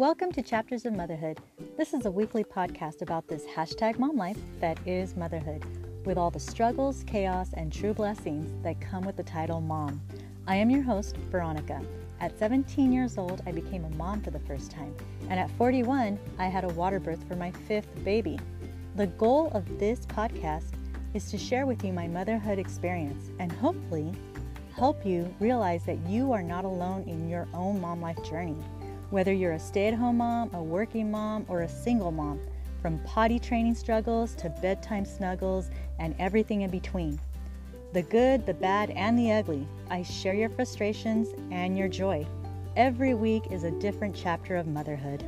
Welcome to Chapters of Motherhood. This is a weekly podcast about this hashtag mom life that is motherhood, with all the struggles, chaos, and true blessings that come with the title mom. I am your host, Veronica. At 17 years old, I became a mom for the first time, and at 41, I had a water birth for my fifth baby. The goal of this podcast is to share with you my motherhood experience and hopefully help you realize that you are not alone in your own mom life journey. Whether you're a stay at home mom, a working mom, or a single mom, from potty training struggles to bedtime snuggles and everything in between. The good, the bad, and the ugly. I share your frustrations and your joy. Every week is a different chapter of motherhood.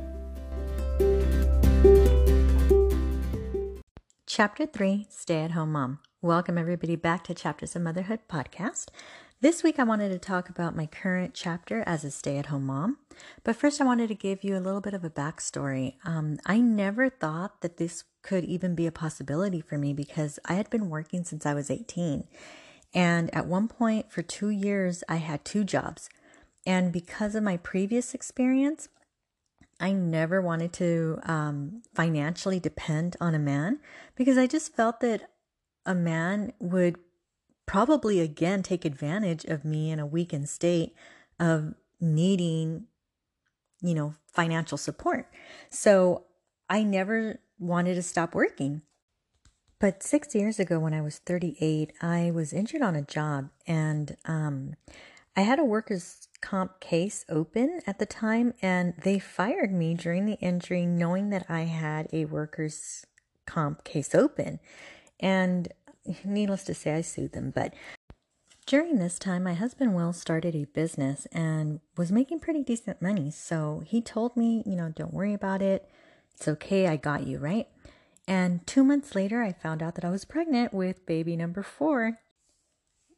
Chapter 3 Stay at Home Mom. Welcome, everybody, back to Chapters of Motherhood podcast. This week, I wanted to talk about my current chapter as a stay at home mom. But first, I wanted to give you a little bit of a backstory. Um, I never thought that this could even be a possibility for me because I had been working since I was 18. And at one point, for two years, I had two jobs. And because of my previous experience, I never wanted to um, financially depend on a man because I just felt that a man would probably again take advantage of me in a weakened state of needing, you know, financial support. So I never wanted to stop working. But six years ago, when I was 38, I was injured on a job and um, I had a workers' comp case open at the time, and they fired me during the injury, knowing that I had a workers' comp case open. And needless to say, I sued them. But during this time, my husband Will started a business and was making pretty decent money. So he told me, you know, don't worry about it. It's okay. I got you, right? And two months later, I found out that I was pregnant with baby number four.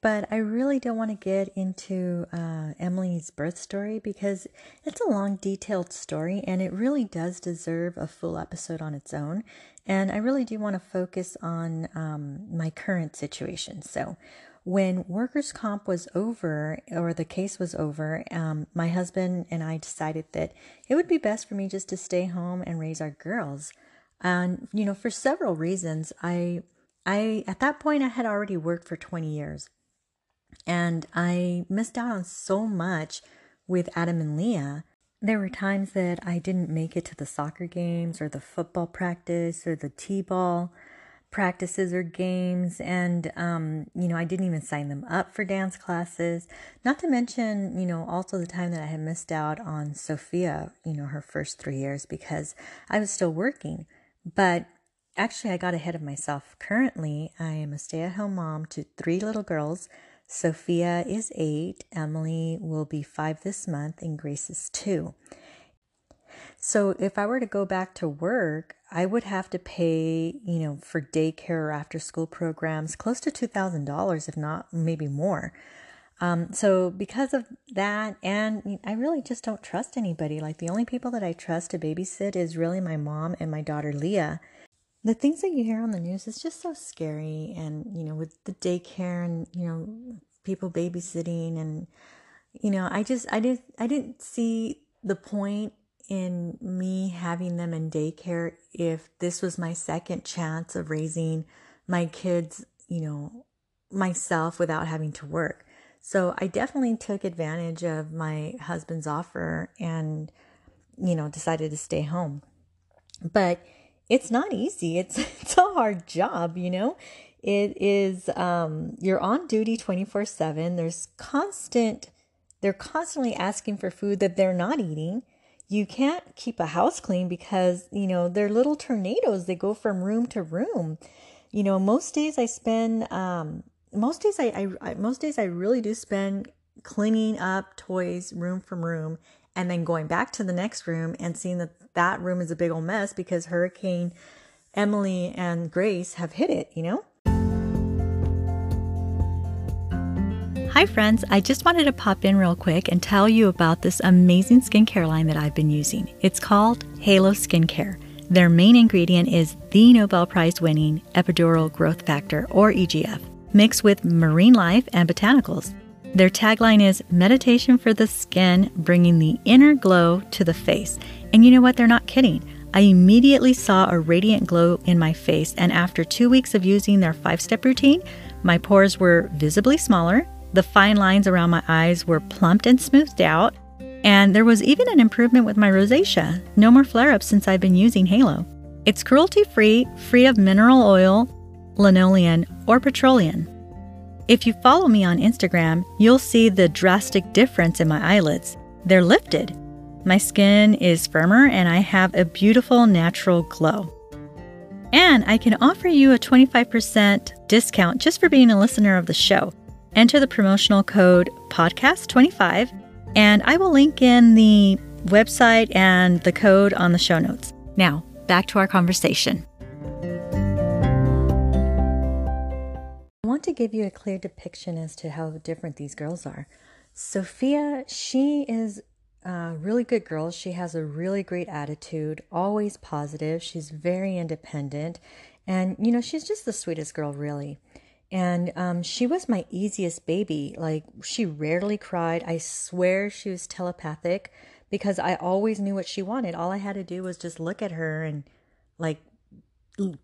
But I really don't want to get into uh, Emily's birth story because it's a long, detailed story and it really does deserve a full episode on its own. And I really do want to focus on um, my current situation. So, when workers' comp was over or the case was over, um, my husband and I decided that it would be best for me just to stay home and raise our girls. And, you know, for several reasons, I, I, at that point, I had already worked for 20 years and I missed out on so much with Adam and Leah there were times that I didn't make it to the soccer games or the football practice or the t ball practices or games. And, um, you know, I didn't even sign them up for dance classes. Not to mention, you know, also the time that I had missed out on Sophia, you know, her first three years because I was still working. But actually, I got ahead of myself. Currently, I am a stay at home mom to three little girls Sophia is eight, Emily will be five this month, and Grace is two. So if I were to go back to work, I would have to pay, you know, for daycare or after school programs close to $2,000, if not maybe more. Um, so because of that, and I really just don't trust anybody. Like the only people that I trust to babysit is really my mom and my daughter Leah the things that you hear on the news is just so scary. And you know with the daycare and you know people babysitting and you know i just i didn't i didn't see the point in me having them in daycare if this was my second chance of raising my kids you know myself without having to work. So i definitely took advantage of my husband's offer and you know decided to stay home. But it's not easy. It's it's a hard job, you know. It is um you're on duty 24/7. There's constant they're constantly asking for food that they're not eating. You can't keep a house clean because, you know, they're little tornadoes. They go from room to room. You know, most days I spend um most days I, I, I most days I really do spend cleaning up toys room from room and then going back to the next room and seeing that that room is a big old mess because Hurricane Emily and Grace have hit it, you know? Hi, friends. I just wanted to pop in real quick and tell you about this amazing skincare line that I've been using. It's called Heilo Skincare. Their main ingredient is the Nobel Prize winning epidermal growth factor, or EGF, mixed with marine life and botanicals. Their tagline is Meditation for the Skin, bringing the inner glow to the face. And you know what? They're not kidding. I immediately saw a radiant glow in my face, and after two weeks of using their five step routine, my pores were visibly smaller, the fine lines around my eyes were plumped and smoothed out, and there was even an improvement with my rosacea. No more flare ups since I've been using Heilo. It's cruelty free, free of mineral oil, lanolin, or petroleum. If you follow me on Instagram, you'll see the drastic difference in my eyelids. They're lifted. My skin is firmer and I have a beautiful natural glow. And I can offer you a 25% discount just for being a listener of the show. Enter the promotional code podcast25 and I will link in the website and the code on the show notes. Now, back to our conversation. To give you a clear depiction as to how different these girls are. Sophia, she is a really good girl. She has a really great attitude, always positive. She's very independent. And, you know, she's just the sweetest girl, really. And um, she was my easiest baby. Like, she rarely cried. I swear she was telepathic because I always knew what she wanted. All I had to do was just look at her and, like,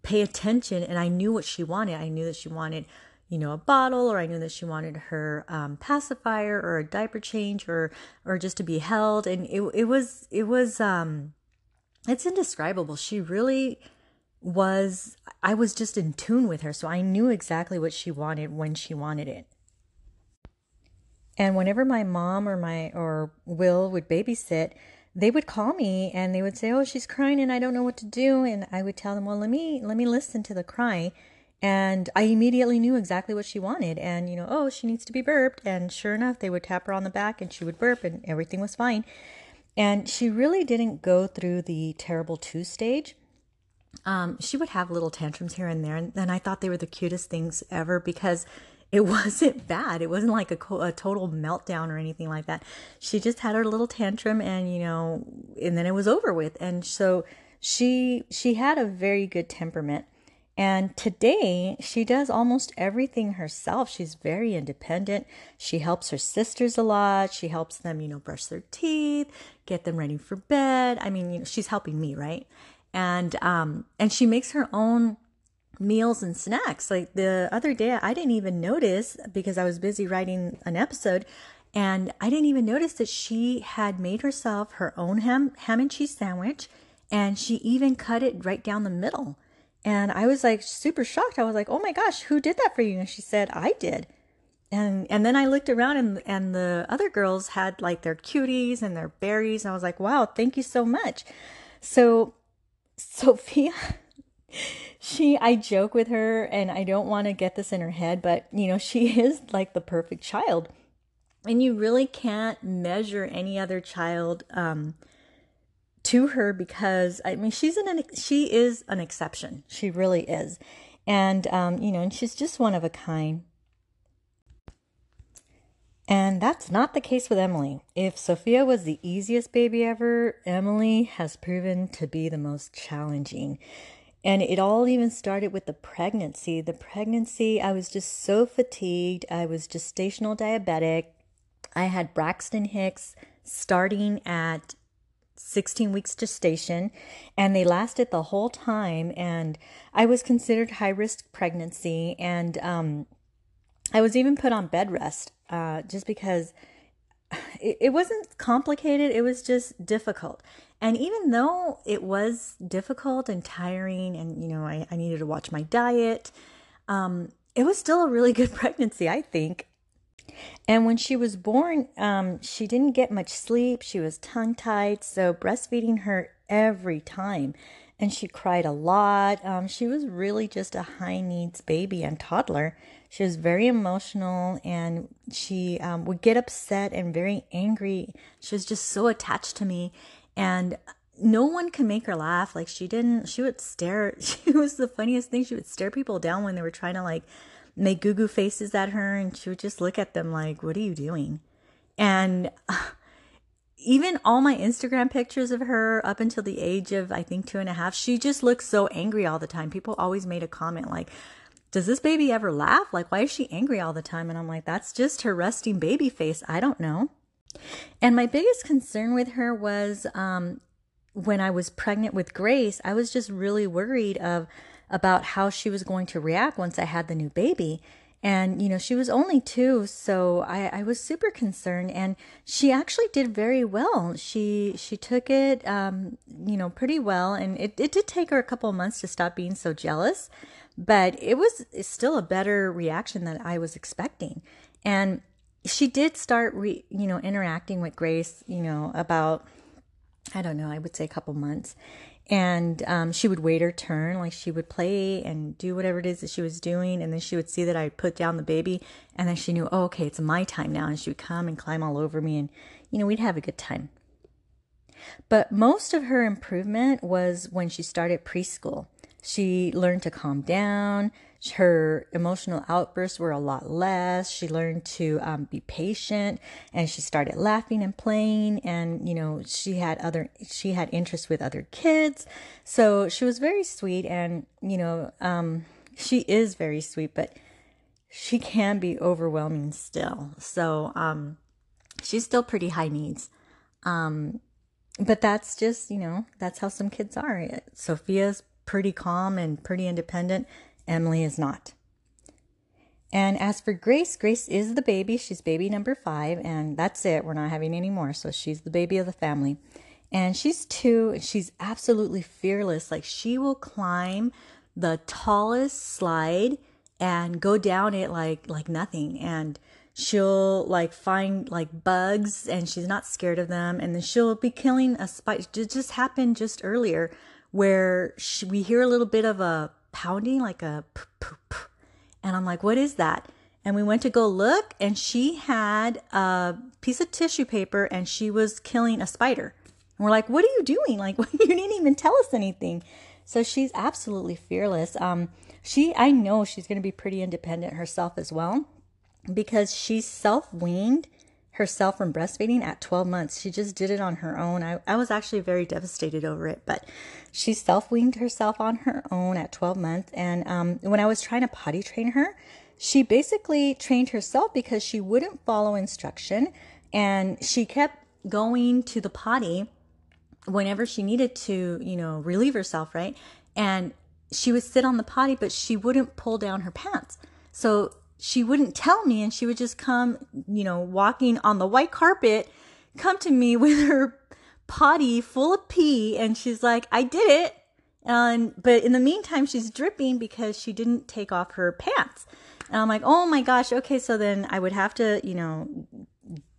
pay attention. And I knew what she wanted. I knew that she wanted, you know, a bottle, or I knew that she wanted her um, pacifier or a diaper change or, or just to be held. And it, it was, it was, um, it's indescribable. She really was I was just in tune with her, so I knew exactly what she wanted when she wanted it. And whenever my mom or my or Will would babysit, they would call me and they would say, "Oh, she's crying and I don't know what to do." And I would tell them, "Well, let me let me listen to the cry." And I immediately knew exactly what she wanted. And, you know, oh, she needs to be burped. And sure enough, they would tap her on the back and she would burp and everything was fine. And she really didn't go through the terrible two stage um, she would have little tantrums here and there, and, and I thought they were the cutest things ever because it wasn't bad. It wasn't like a, a, total meltdown or anything like that. She just had her little tantrum, and you know, and then it was over with. And so she she had a very good temperament. And today she does almost everything herself. She's very independent. She helps her sisters a lot. She helps them, you know, brush their teeth, get them ready for bed. I mean, you know, she's helping me, right? and um and she makes her own meals and snacks. Like the other day, I didn't even notice because I was busy writing an episode, and I didn't even notice that she had made herself her own ham ham and cheese sandwich, and she even cut it right down the middle. And I was like super shocked. I was like, "Oh my gosh, who did that for you?" And she said, "I did." And and then I looked around and and the other girls had like their cuties and their berries. And I was like, "Wow, thank you so much." So Sophia, she, I joke with her and I don't want to get this in her head, but you know, she is like the perfect child. And you really can't measure any other child um, to her because I mean she's an she is an exception. She really is, and um, you know, and she's just one of a kind. And that's not the case with Emily. If Sophia was the easiest baby ever, Emily has proven to be the most challenging. And it all even started with the pregnancy. The pregnancy, I was just so fatigued. I was gestational diabetic. I had Braxton Hicks starting at 16 weeks gestation and they lasted the whole time and i was considered high risk pregnancy and um, i was even put on bed rest uh, just because it, it wasn't complicated, it was just difficult. And even though it was difficult and tiring, and you know, I, I needed to watch my diet, um, it was still a really good pregnancy, I think. And when she was born, um, she didn't get much sleep. She was tongue tied, so breastfeeding her every time. And she cried a lot. Um, she was really just a high needs baby and toddler. She was very emotional and she um, would get upset and very angry. She was just so attached to me. And no one could make her laugh. Like she didn't, she would stare. She was the funniest thing. She would stare people down when they were trying to like make goo goo faces at her. And she would just look at them like, what are you doing? And even all my Instagram pictures of her up until the age of, I think, two and a half, she just looks so angry all the time. People always made a comment like, does this baby ever laugh? Like, why is she angry all the time? And I'm like, that's just her resting baby face. I don't know. And my biggest concern with her was um, when I was pregnant with Grace, I was just really worried of about how she was going to react once I had the new baby. And, you know, she was only two, so I, I was super concerned. And she actually did very well. She she took it, um, you know, pretty well. And it, it did take her a couple of months to stop being so jealous, but it was still a better reaction than I was expecting. And she did start, re, you know, interacting with Grace, you know, about, I don't know, I would say a couple months and um, she would wait her turn like she would play and do whatever it is that she was doing and then she would see that i put down the baby and then she knew oh okay it's my time now and she would come and climb all over me and you know we'd have a good time. But most of her improvement was when she started preschool she learned to calm down her emotional outbursts were a lot less. She learned to um, be patient, and she started laughing and playing. And you know, she had other she had interest with other kids, so she was very sweet. And you know, um, she is very sweet, but she can be overwhelming still. So um, she's still pretty high needs. Um, but that's just you know that's how some kids are. Sophia's pretty calm and pretty independent Emily is not. And as for Grace, Grace is the baby. She's baby number five, and that's it. We're not having any more. So she's the baby of the family. And she's two, and she's absolutely fearless. Like she will climb the tallest slide and go down it like like nothing. And she'll like find like bugs and she's not scared of them. And then she'll be killing a spider. It just happened just earlier where she, we hear a little bit of a pounding like a p- p- p- and I'm like, what is that? And we went to go look, and she had a piece of tissue paper and she was killing a spider. And we're like, what are you doing? Like, you didn't even tell us anything. So she's absolutely fearless. Um, she, I know she's going to be pretty independent herself as well because she's self weaned herself from breastfeeding at 12 months. She just did it on her own. I, I was actually very devastated over it, but she self weaned herself on her own at 12 months. And um, when I was trying to potty train her, she basically trained herself because she wouldn't follow instruction and she kept going to the potty whenever she needed to, you know, relieve herself, right? And she would sit on the potty, but she wouldn't pull down her pants. So she wouldn't tell me and she would just come, you know, walking on the white carpet, come to me with her potty full of pee and she's like, I did it. And, but in the meantime, she's dripping because she didn't take off her pants. And I'm like, oh my gosh, okay. So then I would have to, you know,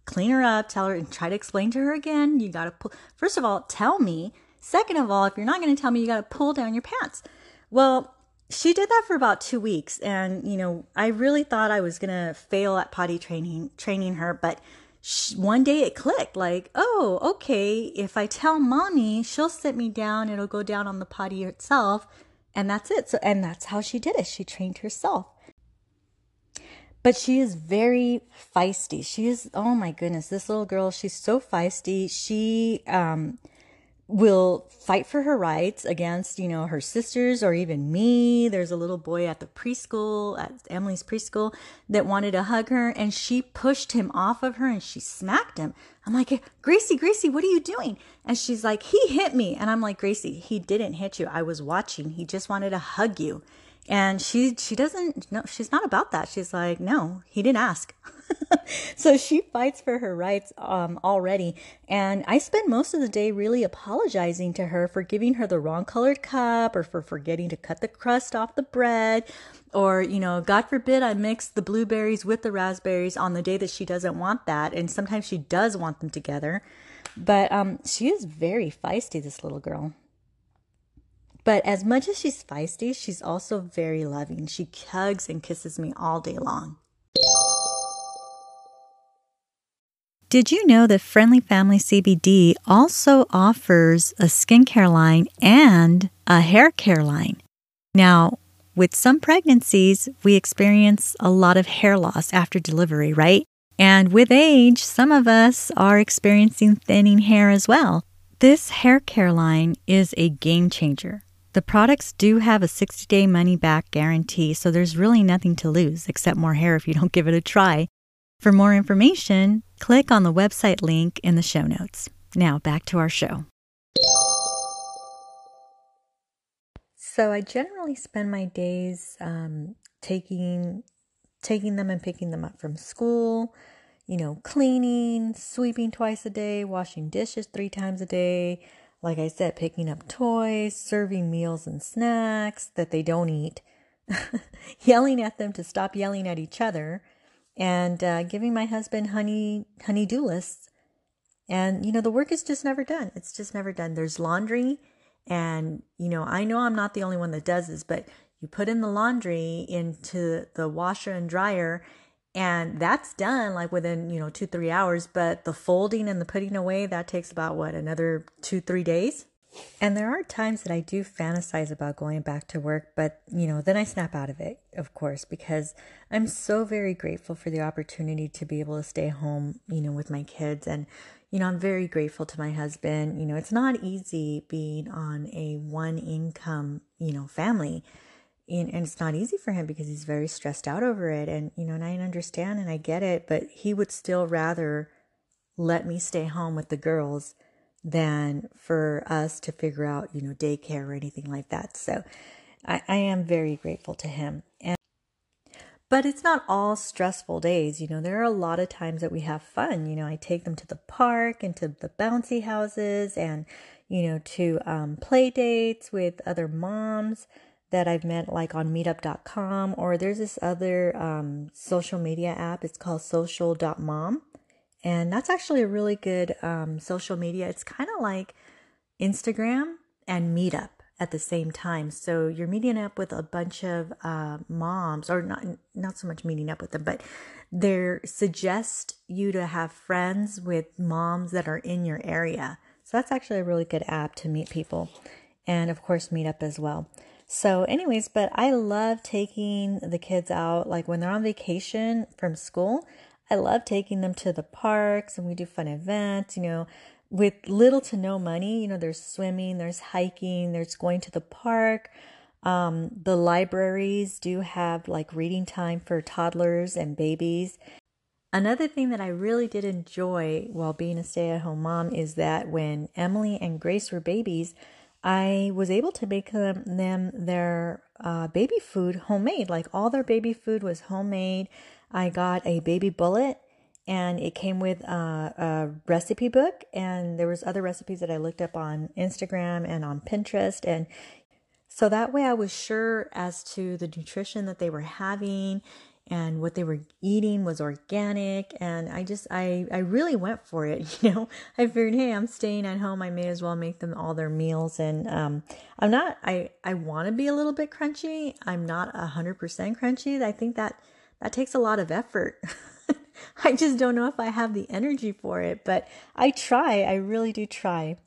clean her up, tell her and try to explain to her again. You got to pull, first of all, tell me. Second of all, if you're not going to tell me, you got to pull down your pants. Well, she did that for about two weeks and you know i really thought i was gonna fail at potty training training her but she, one day it clicked like oh okay if i tell mommy she'll sit me down it'll go down on the potty itself and that's it. So and that's how she did it. She trained herself. But she is very feisty. She is oh my goodness this little girl she's so feisty. She um will fight for her rights against, you know, her sisters or even me. There's a little boy at the preschool, at Emily's preschool, that wanted to hug her and she pushed him off of her and she smacked him. I'm like, Gracie, Gracie, what are you doing? And she's like, he hit me. And I'm like, Gracie, he didn't hit you. I was watching. He just wanted to hug you. And she she doesn't no she's not about that. She's like, no, he didn't ask. so she fights for her rights um, already. And I spend most of the day really apologizing to her for giving her the wrong colored cup or for forgetting to cut the crust off the bread. Or, you know, God forbid I mix the blueberries with the raspberries on the day that she doesn't want that. And sometimes she does want them together. But um, she is very feisty, this little girl. But as much as she's feisty, she's also very loving. She hugs and kisses me all day long. Did you know that Friendly Family CBD also offers a skincare line and a hair care line? Now, with some pregnancies, we experience a lot of hair loss after delivery, right? And with age, some of us are experiencing thinning hair as well. This hair care line is a game changer. The products do have a 60 day money back guarantee, so there's really nothing to lose except more hair if you don't give it a try. For more information, click on the website link in the show notes. Now back to our show. So I generally spend my days um, taking taking them and picking them up from school, you know, cleaning, sweeping twice a day, washing dishes three times a day. Like I said, picking up toys, serving meals and snacks that they don't eat, yelling at them to stop yelling at each other, and uh, giving my husband honey honey do lists. And you know, the work is just never done. It's just never done. There's laundry and, you know, I know I'm not the only one that does this, but you put in the laundry into the washer and dryer and that's done like within, you know, two, three hours. But the folding and the putting away, that takes about what, another two, three days? And there are times that I do fantasize about going back to work, but you know, then I snap out of it, of course, because I'm so very grateful for the opportunity to be able to stay home, you know, with my kids. And, you know, I'm very grateful to my husband. You know, it's not easy being on a one income, you know, family. And, it's not easy for him because he's very stressed out over it. And, you know, and I understand and I get it, but he would still rather let me stay home with the girls than for us to figure out, you know, daycare or anything like that. So I, I am very grateful to him. And but it's not all stressful days. You know, there are a lot of times that we have fun. You know, I take them to the park and to the bouncy houses and, you know, to um, play dates with other moms that I've met like on meetup.com or there's this other um, social media app. It's called social.mom. And that's actually a really good um, social media. It's kind of like Instagram and Meetup at the same time. So you're meeting up with a bunch of uh, moms, or not not so much meeting up with them, but they suggest you to have friends with moms that are in your area. So that's actually a really good app to meet people, and of course Meetup as well. So, anyways, but I love taking the kids out, like when they're on vacation from school. I love taking them to the parks and we do fun events, you know, with little to no money, you know, there's swimming, there's hiking, there's going to the park. Um, the libraries do have like reading time for toddlers and babies. Another thing that I really did enjoy while being a stay at home mom is that when Emily and Grace were babies, I was able to make them, them their uh, baby food homemade. Like all their baby food was homemade. I got a baby bullet and it came with a, a, recipe book and there was other recipes that i looked up on instagram and on pinterest and so that way i was sure as to the nutrition that they were having and what they were eating was organic and i just i i really went for it you know i figured hey i'm staying at home i may as well make them all their meals and um i'm not i i want to be a little bit crunchy i'm not a hundred percent crunchy i think that that takes a lot of effort I just don't know if I have the energy for it, but I try. I really do try.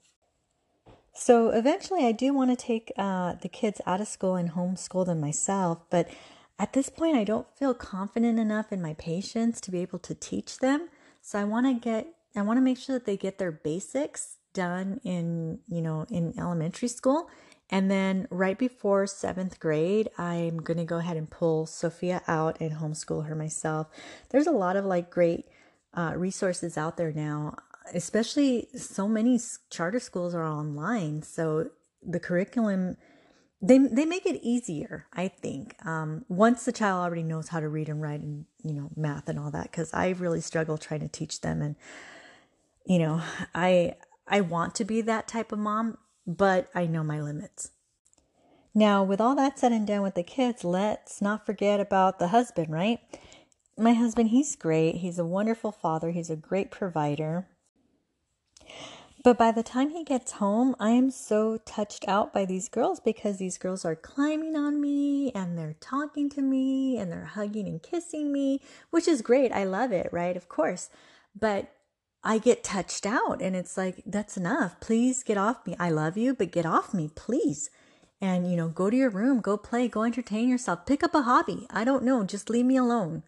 So eventually, I do want to take uh, the kids out of school and homeschool them myself, but at this point, I don't feel confident enough in my patients to be able to teach them. So I want to get, I want to make sure that they get their basics done in, you know, in elementary school and then right before seventh grade, I'm going to go ahead and pull Sophia out and homeschool her myself. There's a lot of like great uh, resources out there now, especially so many charter schools are online. So the curriculum, they, they make it easier, I think. Um, once the child already knows how to read and write and, you know, math and all that, cause I really struggle trying to teach them. And, you know, I, I want to be that type of mom but I know my limits. Now, with all that said and done with the kids, let's not forget about the husband, right? My husband, he's great. He's a wonderful father. He's a great provider. But by the time he gets home, I am so touched out by these girls because these girls are climbing on me and they're talking to me and they're hugging and kissing me, which is great. I love it, right? Of course. But I get touched out and it's like, that's enough. Please get off me. I love you, but get off me, please. And, you know, go to your room, go play, go entertain yourself, pick up a hobby. I don't know, just leave me alone.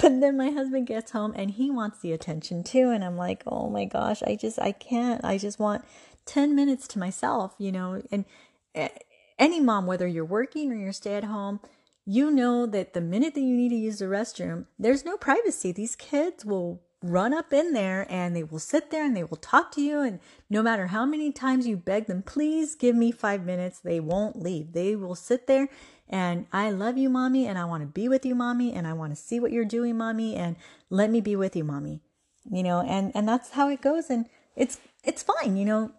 But then my husband gets home and he wants the attention too. And I'm like, oh my gosh, I just, I can't. I just want 10 minutes to myself, you know, and eh, any mom, whether you're working or you're stay at home, you know that the minute that you need to use the restroom, there's no privacy. These kids will run up in there and they will sit there and they will talk to you. And no matter how many times you beg them, please give me five minutes, they won't leave. They will sit there and I love you, mommy, and I want to be with you, mommy, and I want to see what you're doing, mommy, and let me be with you, mommy. You know, and and that's how it goes, and it's it's fine. You know,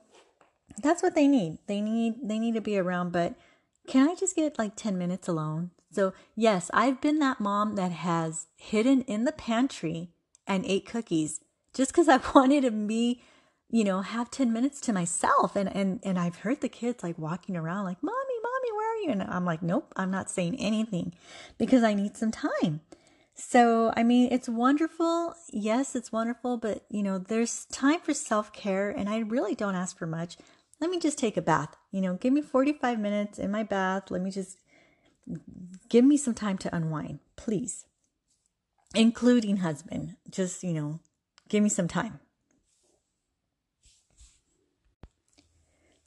that's what they need. They need they need to be around, but can I just get like 10 minutes alone? So, yes, I've been that mom that has hidden in the pantry and ate cookies just because I wanted to be, you know, have 10 minutes to myself. And, and, and I've heard the kids like walking around like, mommy, you? And I'm like, nope, I'm not saying anything because I need some time. So, I mean, it's wonderful. Yes, it's wonderful, but you know, there's time for self care and I really don't ask for much. Let me just take a bath. You know, give me 45 minutes in my bath. Let me just give me some time to unwind, please including husband. Just, you know, give me some time.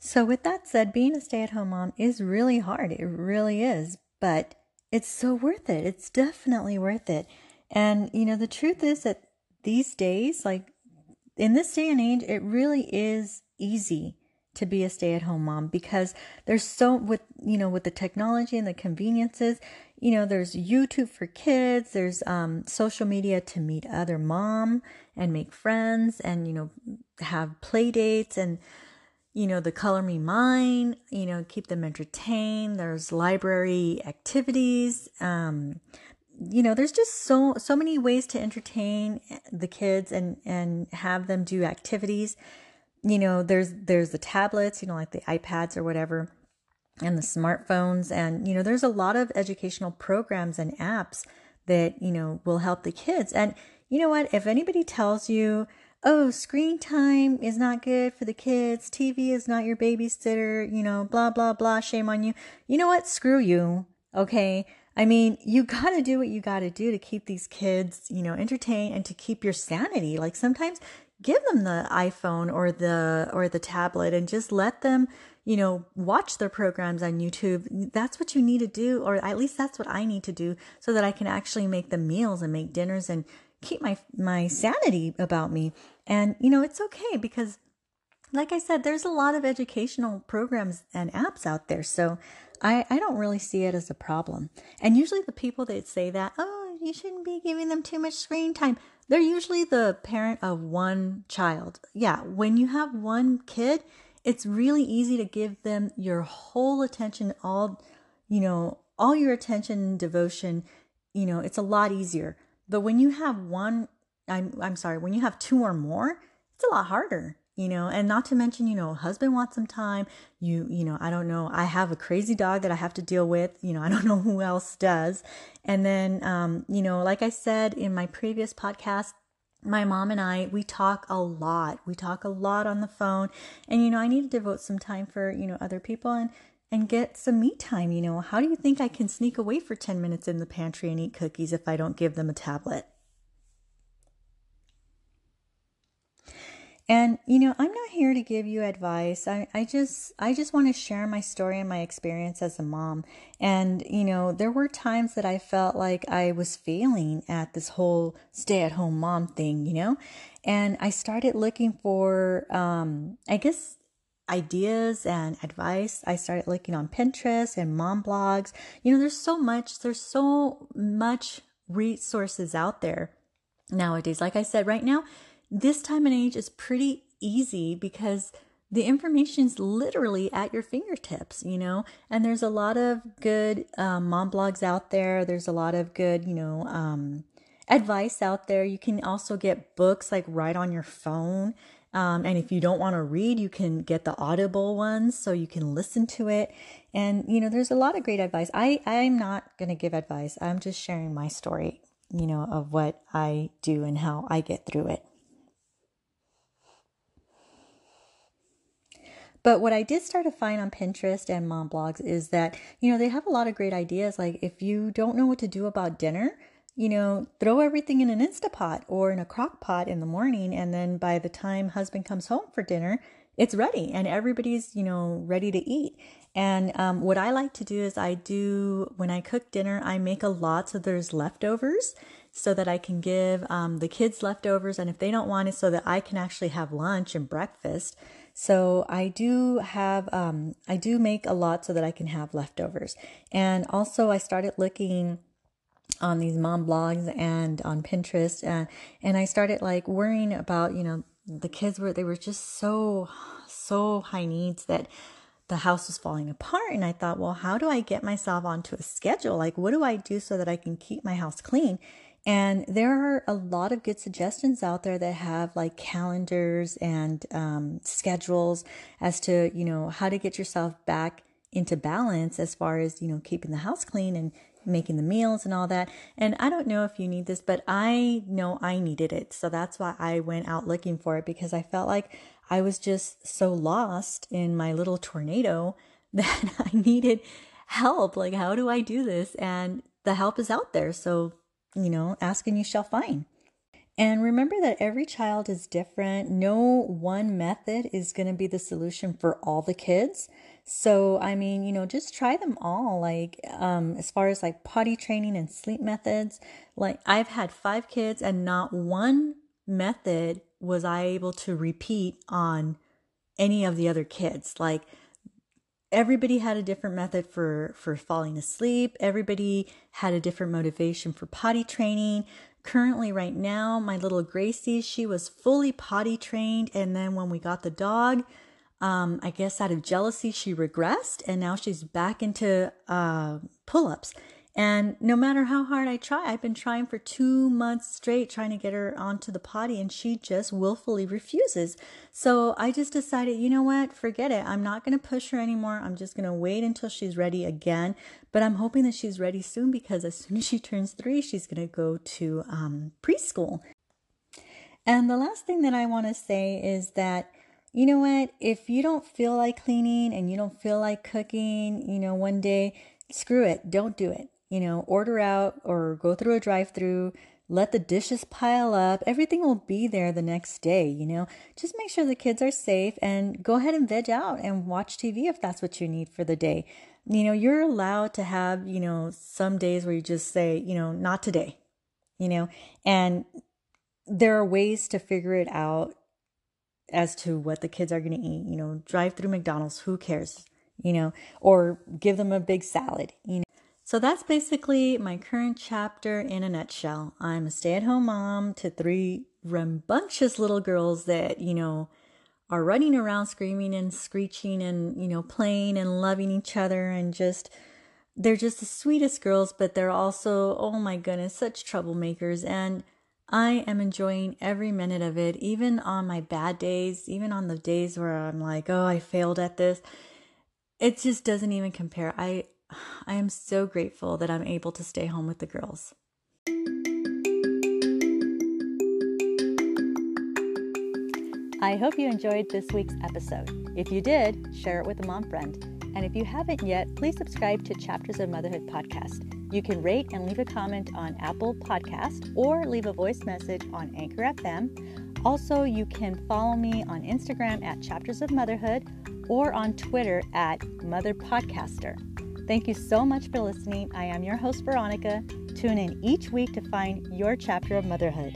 So, with that said, being a stay at home mom is really hard. It really is. But it's so worth it. It's definitely worth it. And, you know, the truth is that these days, like in this day and age, it really is easy to be a stay at home mom because there's so with you know with the technology and the conveniences you know, there's YouTube for kids, there's um, social media to meet other mom and make friends and, you know, have play dates and, you know, the color me mine, you know, keep them entertained. There's library activities. Um, you know, there's just so, so many ways to entertain the kids and, and have them do activities. You know, there's, there's the tablets, you know, like the iPads or whatever and the smartphones. And, you know, there's a lot of educational programs and apps that, you know, will help the kids. And you know what? If anybody tells you, oh, screen time is not good for the kids, TV is not your babysitter, you know, blah, blah, blah, shame on you. You know what? Screw you. Okay. I mean, you got to do what you got to do to keep these kids, you know, entertained and to keep your sanity. Like sometimes give them the iPhone or the or the tablet and just let them you know, watch their programs on YouTube. That's what you need to do, or at least that's what I need to do so that I can actually make the meals and make dinners and keep my, my sanity about me. And, you know, it's okay because like I said, there's a lot of educational programs and apps out there. So I, I don't really see it as a problem. And usually the people that say that, oh, you shouldn't be giving them too much screen time, they're usually the parent of one child. Yeah, when you have one kid, it's really easy to give them your whole attention, all, you know, all your attention and devotion. You know, it's a lot easier. But when you have one, I'm, I'm sorry, when you have two or more, it's a lot harder you know and not to mention you know husband wants some time you you know i don't know i have a crazy dog that i have to deal with you know i don't know who else does and then um you know like i said in my previous podcast my mom and I, we talk a lot. We talk a lot on the phone. And, you know, I need to devote some time for, you know, other people and, and get some me time. You know, how do you think I can sneak away for 10 minutes in the pantry and eat cookies if I don't give them a tablet? And you know, I'm not here to give you advice. I, I just I just want to share my story and my experience as a mom. And you know, there were times that I felt like I was failing at this whole stay-at-home mom thing, you know? And I started looking for um I guess ideas and advice. I started looking on Pinterest and mom blogs. You know, there's so much there's so much resources out there nowadays. Like I said, right now this time and age is pretty easy because the information is literally at your fingertips, you know, and there's a lot of good um, mom blogs out there. There's a lot of good, you know, um, advice out there. You can also get books like right on your phone. Um, and if you don't want to read, you can get the audible ones so you can listen to it. And, you know, there's a lot of great advice. I, I'm not going to give advice. I'm just sharing my story, you know, of what I do and how I get through it. But what I did start to find on Pinterest and mom blogs is that, you know, they have a lot of great ideas. Like if you don't know what to do about dinner, you know, throw everything in an Instapot or in a crock pot in the morning. And then by the time husband comes home for dinner, it's ready and everybody's, you know, ready to eat. And um, what I like to do is I do, when I cook dinner, I make a lot so there's leftovers so that I can give um, the kids leftovers. And if they don't want it, so that I can actually have lunch and breakfast. So I do have, um, I do make a lot so that I can have leftovers. And also, I started looking on these mom blogs and on Pinterest, and and I started like worrying about, you know, the kids were they were just so so high needs that the house was falling apart and I thought, well, how do I get myself onto a schedule? Like what do I do so that I can keep my house clean? And there are a lot of good suggestions out there that have like calendars and um, schedules as to, you know, how to get yourself back into balance as far as, you know, keeping the house clean and making the meals and all that. And I don't know if you need this, but I know I needed it. So that's why I went out looking for it because I felt like I was just so lost in my little tornado that I needed help. Like, how do I do this? And the help is out there. So you know, ask and you shall find. And remember that every child is different. No one method is going to be the solution for all the kids. So, I mean, you know, just try them all. Like, um, as far as like potty training and sleep methods, like I've had five kids and not one method was I able to repeat on any of the other kids. Like, everybody had a different method for for falling asleep everybody had a different motivation for potty training currently right now my little gracie she was fully potty trained and then when we got the dog um, i guess out of jealousy she regressed and now she's back into uh, pull-ups and no matter how hard I try, I've been trying for two months straight trying to get her onto the potty, and she just willfully refuses. So I just decided, you know what, forget it. I'm not going to push her anymore. I'm just going to wait until she's ready again. But I'm hoping that she's ready soon because as soon as she turns three, she's going to go to um, preschool. And the last thing that I want to say is that you know what? If you don't feel like cleaning and you don't feel like cooking, you know, one day, screw it. Don't do it you know, order out or go through a drive through, let the dishes pile up. Everything will be there the next day, you know. Just make sure the kids are safe and go ahead and veg out and watch TV if that's what you need for the day. You know, you're allowed to have, you know, some days where you just say, you know, not today, you know, and there are ways to figure it out as to what the kids are going to eat, you know, drive through McDonald's, who cares, you know, or give them a big salad, you know so that's basically my current chapter in a nutshell. I'm a stay at home mom to three rambunctious little girls that, you know, are running around screaming and screeching and, you know, playing and loving each other and just, they're just the sweetest girls, but they're also, oh my goodness, such troublemakers. And I am enjoying every minute of it, even on my bad days, even on the days where I'm like, oh, I failed at this. It just doesn't even compare. I, I am so grateful that I'm able to stay home with the girls. I hope you enjoyed this week's episode. If you did, share it with a mom friend. And if you haven't yet, please subscribe to Chapters of Motherhood podcast. You can rate and leave a comment on Apple Podcast or leave a voice message on Anchor FM. Also, you can follow me on Instagram at Chapters of Motherhood or on Twitter at Mother Podcaster. Thank you so much for listening. I am your host, Veronica. Tune in each week to find your chapter of motherhood.